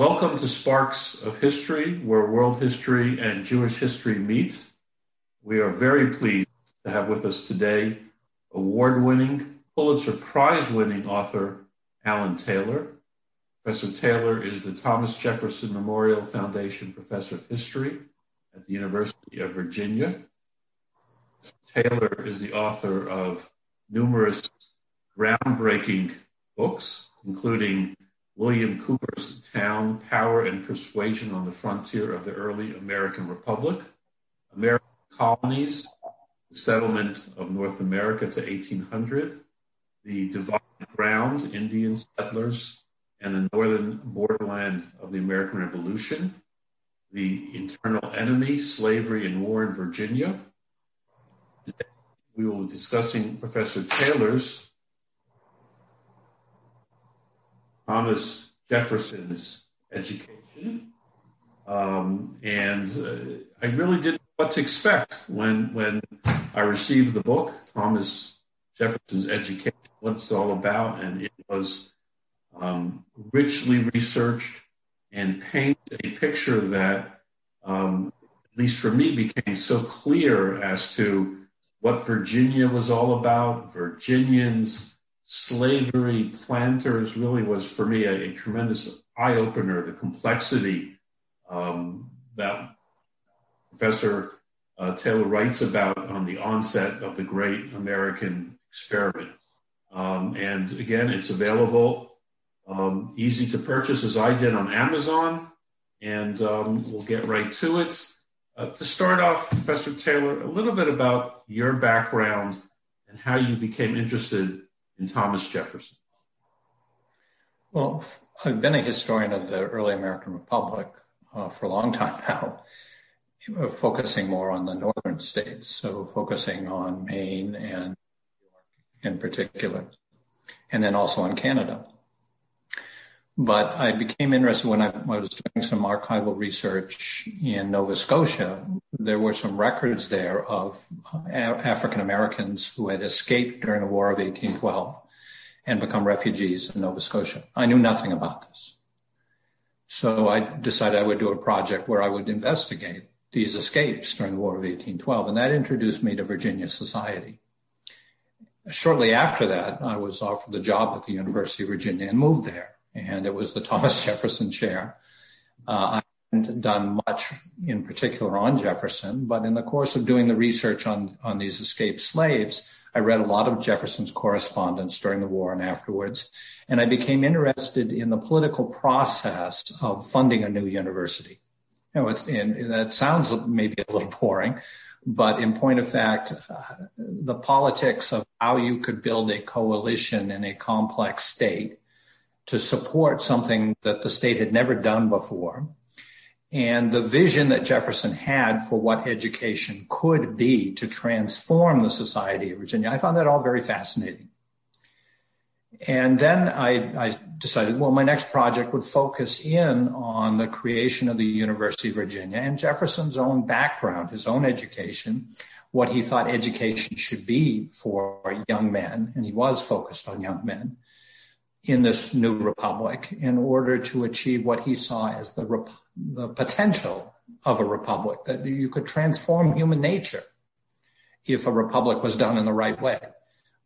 Welcome to Sparks of History, where world history and Jewish history meet. We are very pleased to have with us today award winning, Pulitzer Prize winning author Alan Taylor. Professor Taylor is the Thomas Jefferson Memorial Foundation Professor of History at the University of Virginia. Taylor is the author of numerous groundbreaking books, including William Cooper's Town, Power and Persuasion on the Frontier of the Early American Republic, American Colonies, the Settlement of North America to 1800, The Divided Ground, Indian Settlers, and the Northern Borderland of the American Revolution, The Internal Enemy, Slavery and War in Virginia. Today, we will be discussing Professor Taylor's Thomas Jefferson's education. Um, and uh, I really didn't know what to expect when, when I received the book, Thomas Jefferson's Education, what it's all about. And it was um, richly researched and paints a picture that, um, at least for me, became so clear as to what Virginia was all about, Virginians, slavery, planters really was for me a, a tremendous eye opener. The complexity um, that Professor uh, Taylor writes about on the onset of the great American experiment. Um, and again, it's available, um, easy to purchase as I did on Amazon. And um, we'll get right to it. Uh, to start off, Professor Taylor, a little bit about your background and how you became interested Thomas Jefferson? Well, I've been a historian of the early American Republic uh, for a long time now, focusing more on the northern states, so focusing on Maine and New York in particular, and then also on Canada. But I became interested when I, was doing some archival research in Nova Scotia. There were some records there of uh, African Americans who had escaped during the War of 1812 and become refugees in Nova Scotia. I knew nothing about this. So I decided I would do a project where I would investigate these escapes during the War of 1812, and that introduced me to Virginia Society. Shortly after that, I was offered the job at the University of Virginia and moved there and it was the Thomas Jefferson Chair. Uh, I hadn't done much in particular on Jefferson, but in the course of doing the research on, on these escaped slaves, I read a lot of Jefferson's correspondence during the war and afterwards, and I became interested in the political process of funding a new university. You know, it's, and that sounds maybe a little boring, but in point of fact, uh, the politics of how you could build a coalition in a complex state to support something that the state had never done before. And the vision that Jefferson had for what education could be to transform the society of Virginia, I found that all very fascinating. And then I, I, decided, well, my next project would focus in on the creation of the University of Virginia and Jefferson's own background, his own education, what he thought education should be for young men. And he was focused on young men in this new republic in order to achieve what he saw as the, rep- the potential of a republic, that you could transform human nature if a republic was done in the right way.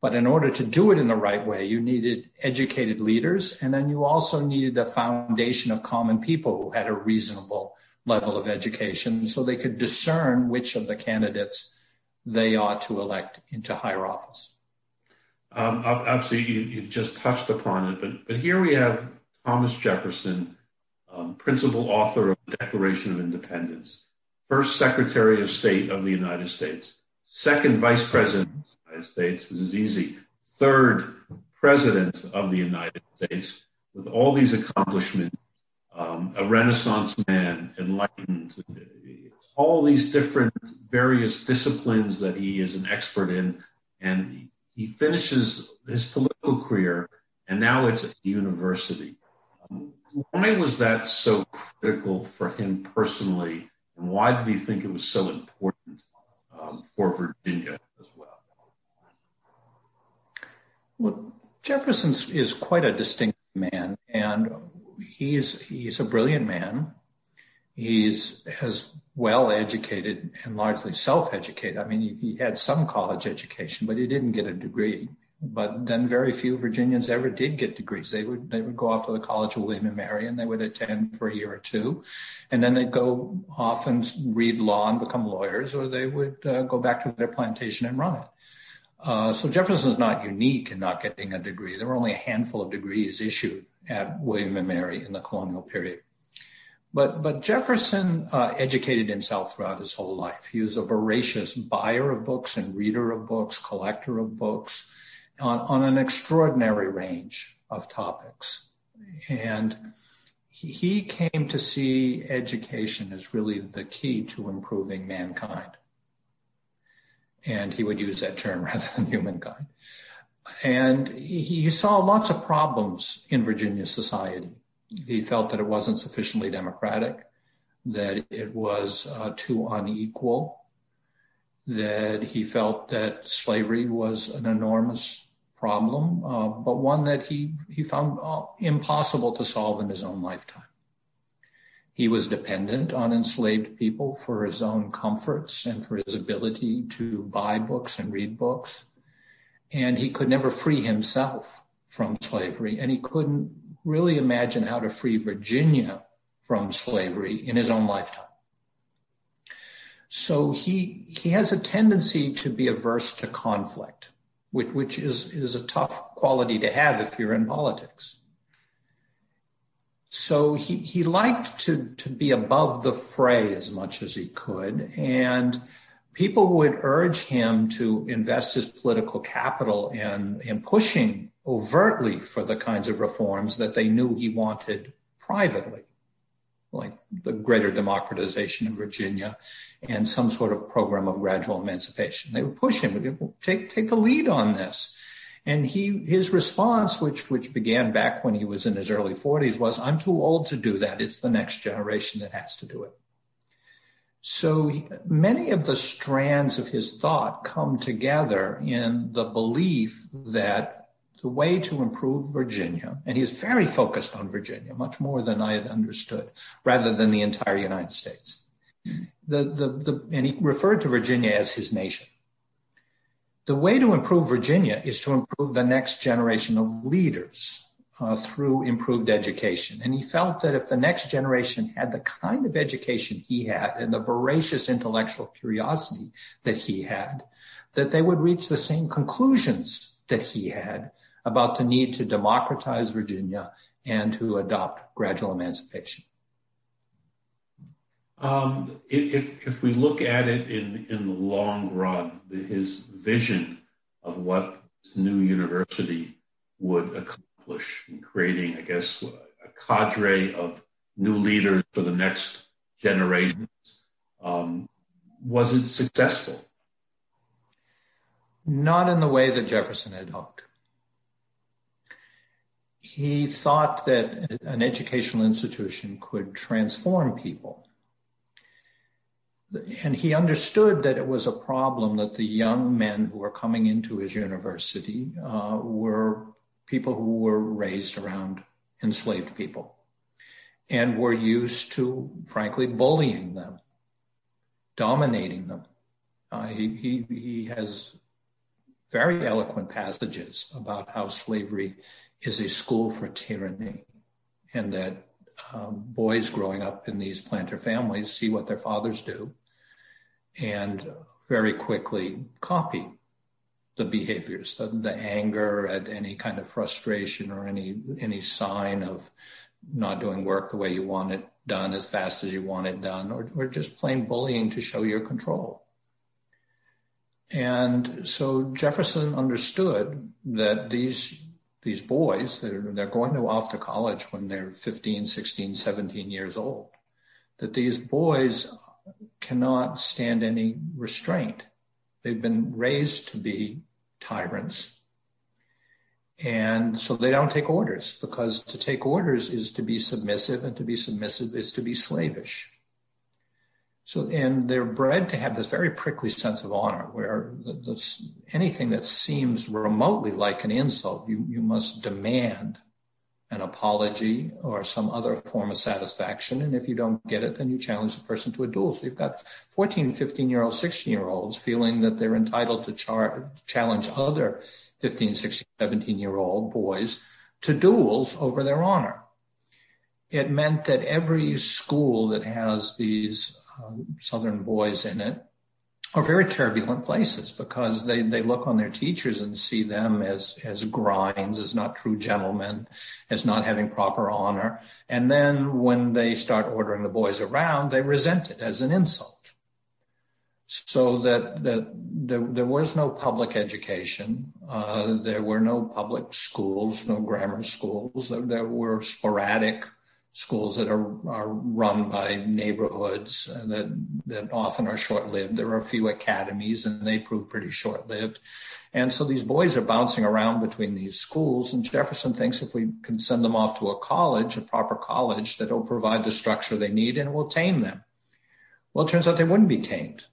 But in order to do it in the right way, you needed educated leaders, and then you also needed a foundation of common people who had a reasonable level of education so they could discern which of the candidates they ought to elect into higher office. Um, obviously, you, have just touched upon it, but but here we have Thomas Jefferson, um, principal author of the Declaration of Independence, first Secretary of State of the United States, second Vice President of the United States. This is easy. Third President of the United States, with all these accomplishments, um, a Renaissance man, enlightened, all these different various disciplines that he is an expert in, and he finishes his political career, and now it's at university. Um, why was that so critical for him personally, and why did he think it was so important um, for Virginia as well? Well, Jefferson is quite a distinct man, and he's he's a brilliant man. He's as well educated and largely self-educated. I mean, he, he had some college education, but he didn't get a degree. But then very few Virginians ever did get degrees. They would they would go off to the College of William and Mary and they would attend for a year or two, and then they'd go off and read law and become lawyers, or they would uh, go back to their plantation and run it. Uh, so Jefferson's not unique in not getting a degree. There were only a handful of degrees issued at William and Mary in the colonial period. But, but Jefferson uh, educated himself throughout his whole life. He was a voracious buyer of books and reader of books, collector of books on, on an extraordinary range of topics. And he came to see education as really the key to improving mankind. And he would use that term rather than humankind. And he saw lots of problems in Virginia society. He felt that it wasn't sufficiently democratic, that it was uh, too unequal, that he felt that slavery was an enormous problem, uh, but one that he, he found uh, impossible to solve in his own lifetime. He was dependent on enslaved people for his own comforts and for his ability to buy books and read books. And he could never free himself from slavery. And he couldn't really imagine how to free Virginia from slavery in his own lifetime. So he, he has a tendency to be averse to conflict, which, which is, is a tough quality to have if you're in politics. So he, he liked to, to be above the fray as much as he could. And people would urge him to invest his political capital in, in pushing overtly for the kinds of reforms that they knew he wanted privately, like the greater democratization of Virginia and some sort of program of gradual emancipation. They would push him, take, take the lead on this. And he, his response, which, which began back when he was in his early 40s, was, I'm too old to do that. It's the next generation that has to do it. So many of the strands of his thought come together in the belief that the way to improve Virginia, and he's very focused on Virginia, much more than I had understood, rather than the entire United States. The, the, the, and he referred to Virginia as his nation. The way to improve Virginia is to improve the next generation of leaders uh, through improved education. And he felt that if the next generation had the kind of education he had and the voracious intellectual curiosity that he had, that they would reach the same conclusions that he had about the need to democratize Virginia and to adopt gradual emancipation. Um, if, if we look at it in, in the long run, his vision of what this new university would accomplish in creating, I guess, a cadre of new leaders for the next generations, um, was it successful? Not in the way that Jefferson had hoped. He thought that an educational institution could transform people and he understood that it was a problem that the young men who were coming into his university uh, were people who were raised around enslaved people and were used to, frankly, bullying them, dominating them. Uh, he, he, he has very eloquent passages about how slavery is a school for tyranny and that um, boys growing up in these planter families see what their fathers do and very quickly copy the behaviors, the, the anger at any kind of frustration or any any sign of not doing work the way you want it done as fast as you want it done, or, or just plain bullying to show your control. And so Jefferson understood that these these boys, they're, they're going to off to college when they're 15, 16, 17 years old, that these boys cannot stand any restraint. They've been raised to be tyrants. And so they don't take orders because to take orders is to be submissive, and to be submissive is to be slavish. So, and they're bred to have this very prickly sense of honor where anything that seems remotely like an insult, you, you must demand an apology or some other form of satisfaction. And if you don't get it, then you challenge the person to a duel. So you've got 14, 15 year olds, 16 year olds feeling that they're entitled to char- challenge other 15, 16, 17 year old boys to duels over their honor. It meant that every school that has these um, Southern boys in it are very turbulent places because they, they look on their teachers and see them as, as grinds, as not true gentlemen, as not having proper honor. And then when they start ordering the boys around, they resent it as an insult. So that, that there, there was no public education. Uh, there were no public schools, no grammar schools. There, there were sporadic schools that are, are run by neighborhoods that, that often are short lived. There are a few academies and they prove pretty short lived. And so these boys are bouncing around between these schools. And Jefferson thinks if we can send them off to a college, a proper college, that will provide the structure they need and will tame them. Well, it turns out they wouldn't be tamed.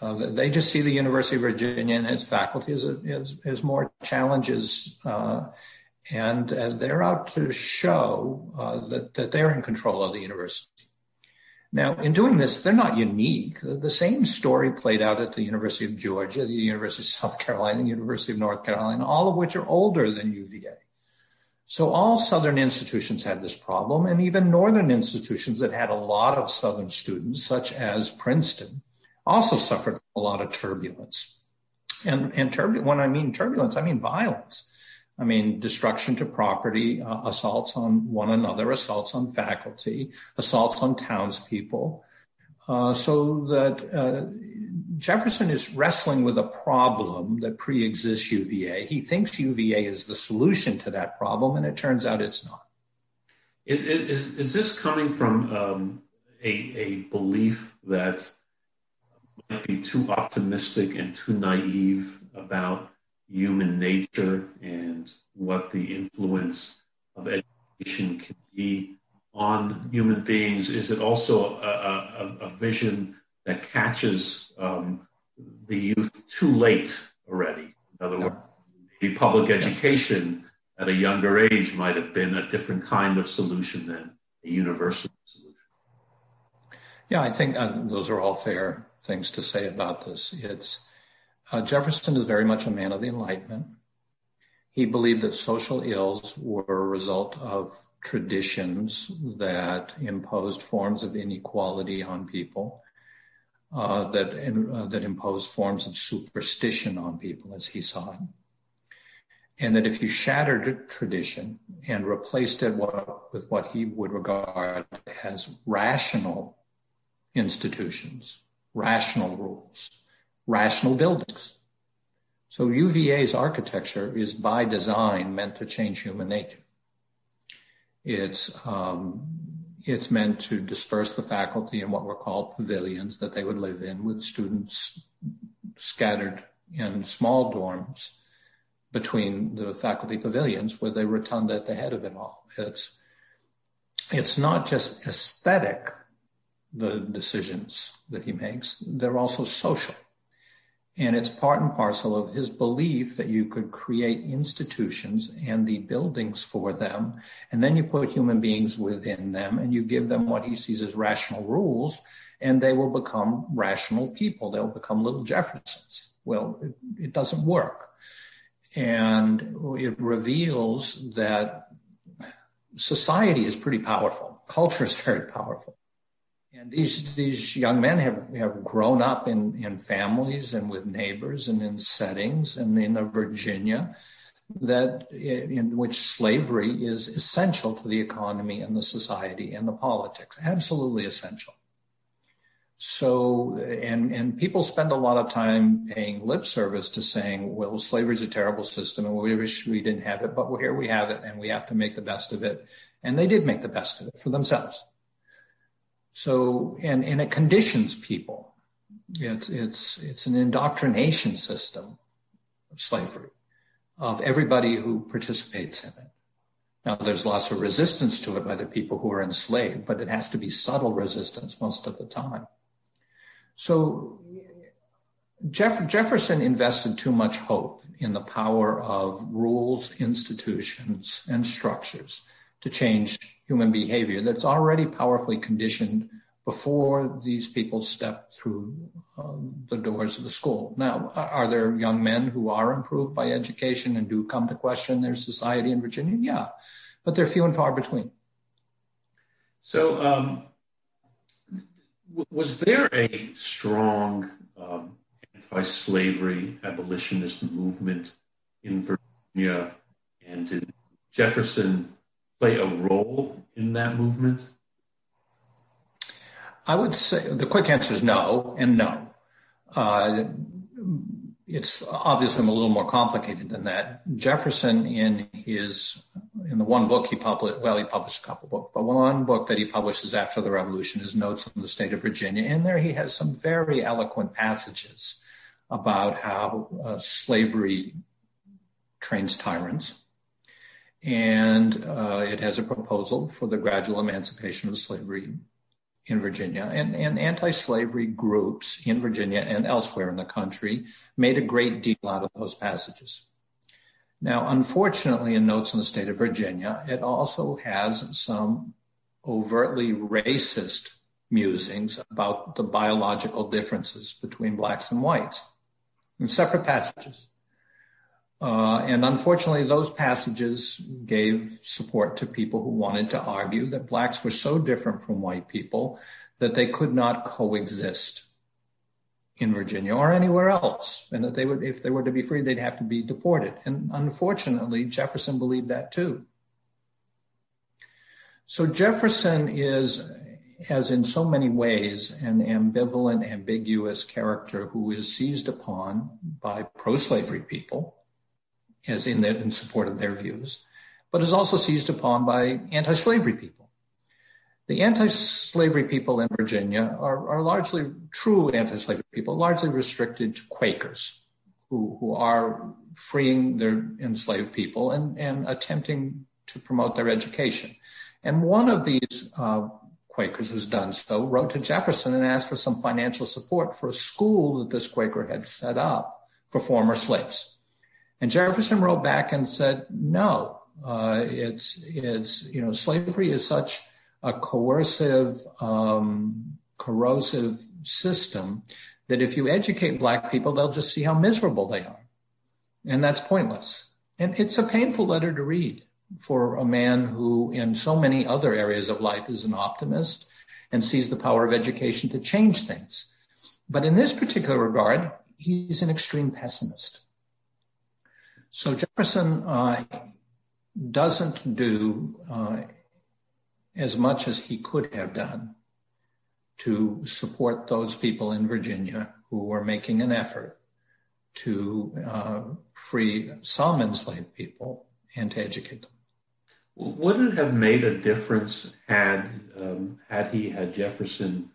Uh, they just see the University of Virginia and its faculty as, a, as, as more challenges uh, and uh, they're out to show uh, that, that they're in control of the university. Now, in doing this, they're not unique. The same story played out at the University of Georgia, the University of South Carolina, the University of North Carolina, all of which are older than UVA. So all Southern institutions had this problem, and even Northern institutions that had a lot of Southern students, such as Princeton, also suffered a lot of turbulence. And, and when I mean turbulence, I mean violence. I mean, destruction to property, uh, assaults on one another, assaults on faculty, assaults on townspeople. Uh, so that uh, Jefferson is wrestling with a problem that pre-exists UVA. He thinks UVA is the solution to that problem, and it turns out it's not. Is, is, is this coming from um, a, a belief that might be too optimistic and too naive about human nature and what the influence of education can be on human beings? Is it also a, a, a vision that catches um, the youth too late already? In other words, maybe public education at a younger age might have been a different kind of solution than a universal solution. Yeah, I think uh, those are all fair things to say about this. It's uh, Jefferson is very much a man of the Enlightenment. He believed that social ills were a result of traditions that imposed forms of inequality on people, uh, that, uh, that imposed forms of superstition on people, as he saw it. And that if you shattered tradition and replaced it with what he would regard as rational institutions, rational rules, rational buildings. So UVA's architecture is by design meant to change human nature. It's um, it's meant to disperse the faculty in what were called pavilions that they would live in with students scattered in small dorms between the faculty pavilions with a rotunda at the head of it all. It's it's not just aesthetic, the decisions that he makes, they're also social. And it's part and parcel of his belief that you could create institutions and the buildings for them. And then you put human beings within them and you give them what he sees as rational rules, and they will become rational people. They'll become little Jeffersons. Well, it, it doesn't work. And it reveals that society is pretty powerful, culture is very powerful. And these these young men have, have grown up in, in families and with neighbors and in settings and in a Virginia that in which slavery is essential to the economy and the society and the politics, absolutely essential. So, and, and people spend a lot of time paying lip service to saying, well, slavery is a terrible system and we wish we didn't have it, but here we have it and we have to make the best of it. And they did make the best of it for themselves. So, and, and it conditions people. It's, it's, it's an indoctrination system of slavery of everybody who participates in it. Now, there's lots of resistance to it by the people who are enslaved, but it has to be subtle resistance most of the time. So Jeff, Jefferson invested too much hope in the power of rules, institutions, and structures to change human behavior that's already powerfully conditioned before these people step through um, the doors of the school. Now, are there young men who are improved by education and do come to question their society in Virginia? Yeah, but they're few and far between. So, um, was there a strong um, anti-slavery abolitionist movement in Virginia, and did Jefferson play a role in that movement? I would say the quick answer is no and no. Uh, it's obviously a little more complicated than that. Jefferson, in his in the one book he published, well, he published a couple books, but one book that he publishes after the Revolution is Notes on the State of Virginia. In there, he has some very eloquent passages about how uh, slavery trains tyrants, and uh, it has a proposal for the gradual emancipation of slavery in Virginia, and, and anti slavery groups in Virginia and elsewhere in the country made a great deal out of those passages. Now, unfortunately, in Notes on the State of Virginia, it also has some overtly racist musings about the biological differences between blacks and whites in separate passages. Uh, and unfortunately, those passages gave support to people who wanted to argue that blacks were so different from white people that they could not coexist in Virginia or anywhere else, and that they would, if they were to be free, they'd have to be deported. And unfortunately, Jefferson believed that too. So Jefferson is, as in so many ways, an ambivalent, ambiguous character who is seized upon by pro-slavery people as in, in support of their views, but is also seized upon by anti-slavery people. The anti-slavery people in Virginia are, are largely true anti-slavery people, largely restricted to Quakers who, who are freeing their enslaved people and, and attempting to promote their education. And one of these uh, Quakers who's done so wrote to Jefferson and asked for some financial support for a school that this Quaker had set up for former slaves. And Jefferson wrote back and said, no, uh, it's, it's, you know, slavery is such a coercive, um, corrosive system that if you educate black people, they'll just see how miserable they are. And that's pointless. And it's a painful letter to read for a man who, in so many other areas of life, is an optimist and sees the power of education to change things. But in this particular regard, he's an extreme pessimist. So Jefferson uh, doesn't do uh, as much as he could have done to support those people in Virginia who were making an effort to uh, free some enslaved people and to educate them. Would it have made a difference had um, had he had Jefferson?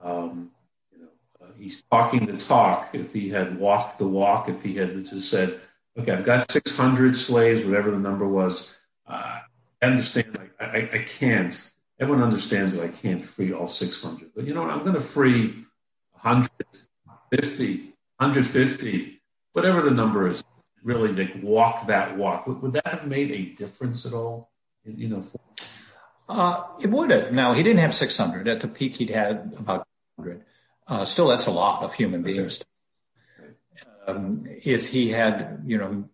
Um, you know, uh, he's talking the talk. If he had walked the walk, if he had just said, okay, I've got 600 slaves, whatever the number was. Uh, I understand I, I, I, can't, everyone understands that I can't free all 600. But you know what? I'm going to free 150, 150, whatever the number is. Really, like walk that walk. Would, would that have made a difference at all? You know, for- uh, it would have. Now, he didn't have 600. At the peak, he'd had about 100. Uh, still, that's a lot of human beings okay um, if he had, you know,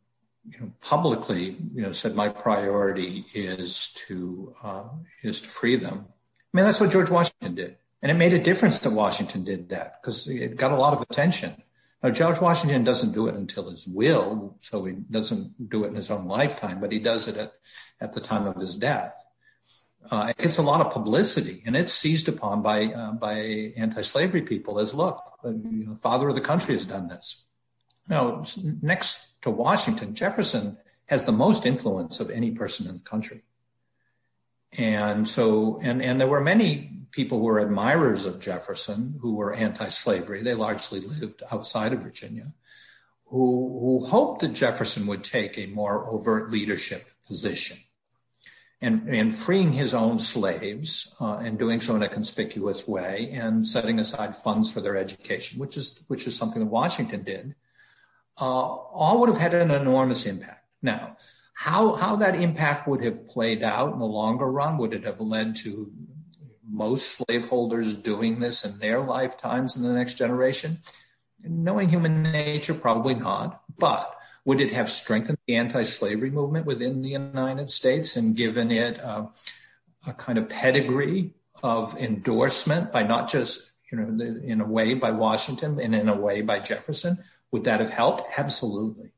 you know, publicly, you know, said my priority is to uh, is to free them. I mean, that's what George Washington did, and it made a difference that Washington did that because it got a lot of attention. Now, George Washington doesn't do it until his will, so he doesn't do it in his own lifetime, but he does it at, at the time of his death. Uh, it gets a lot of publicity, and it's seized upon by uh, by anti-slavery people as look, you know, father of the country has done this. Now, next to Washington, Jefferson has the most influence of any person in the country. And so, and, and there were many people who were admirers of Jefferson who were anti slavery. They largely lived outside of Virginia, who, who hoped that Jefferson would take a more overt leadership position. And, and freeing his own slaves uh, and doing so in a conspicuous way and setting aside funds for their education, which is, which is something that Washington did uh, all would have had an enormous impact. Now, How, how that impact would have played out in the longer run? Would it have led to most slaveholders doing this in their lifetimes in the next generation? Knowing human nature, probably not. But would it have strengthened the anti slavery movement within the United States and given it a, a kind of pedigree of endorsement by not just, you know, in a way by Washington and in a way by Jefferson? Would that have helped? Absolutely.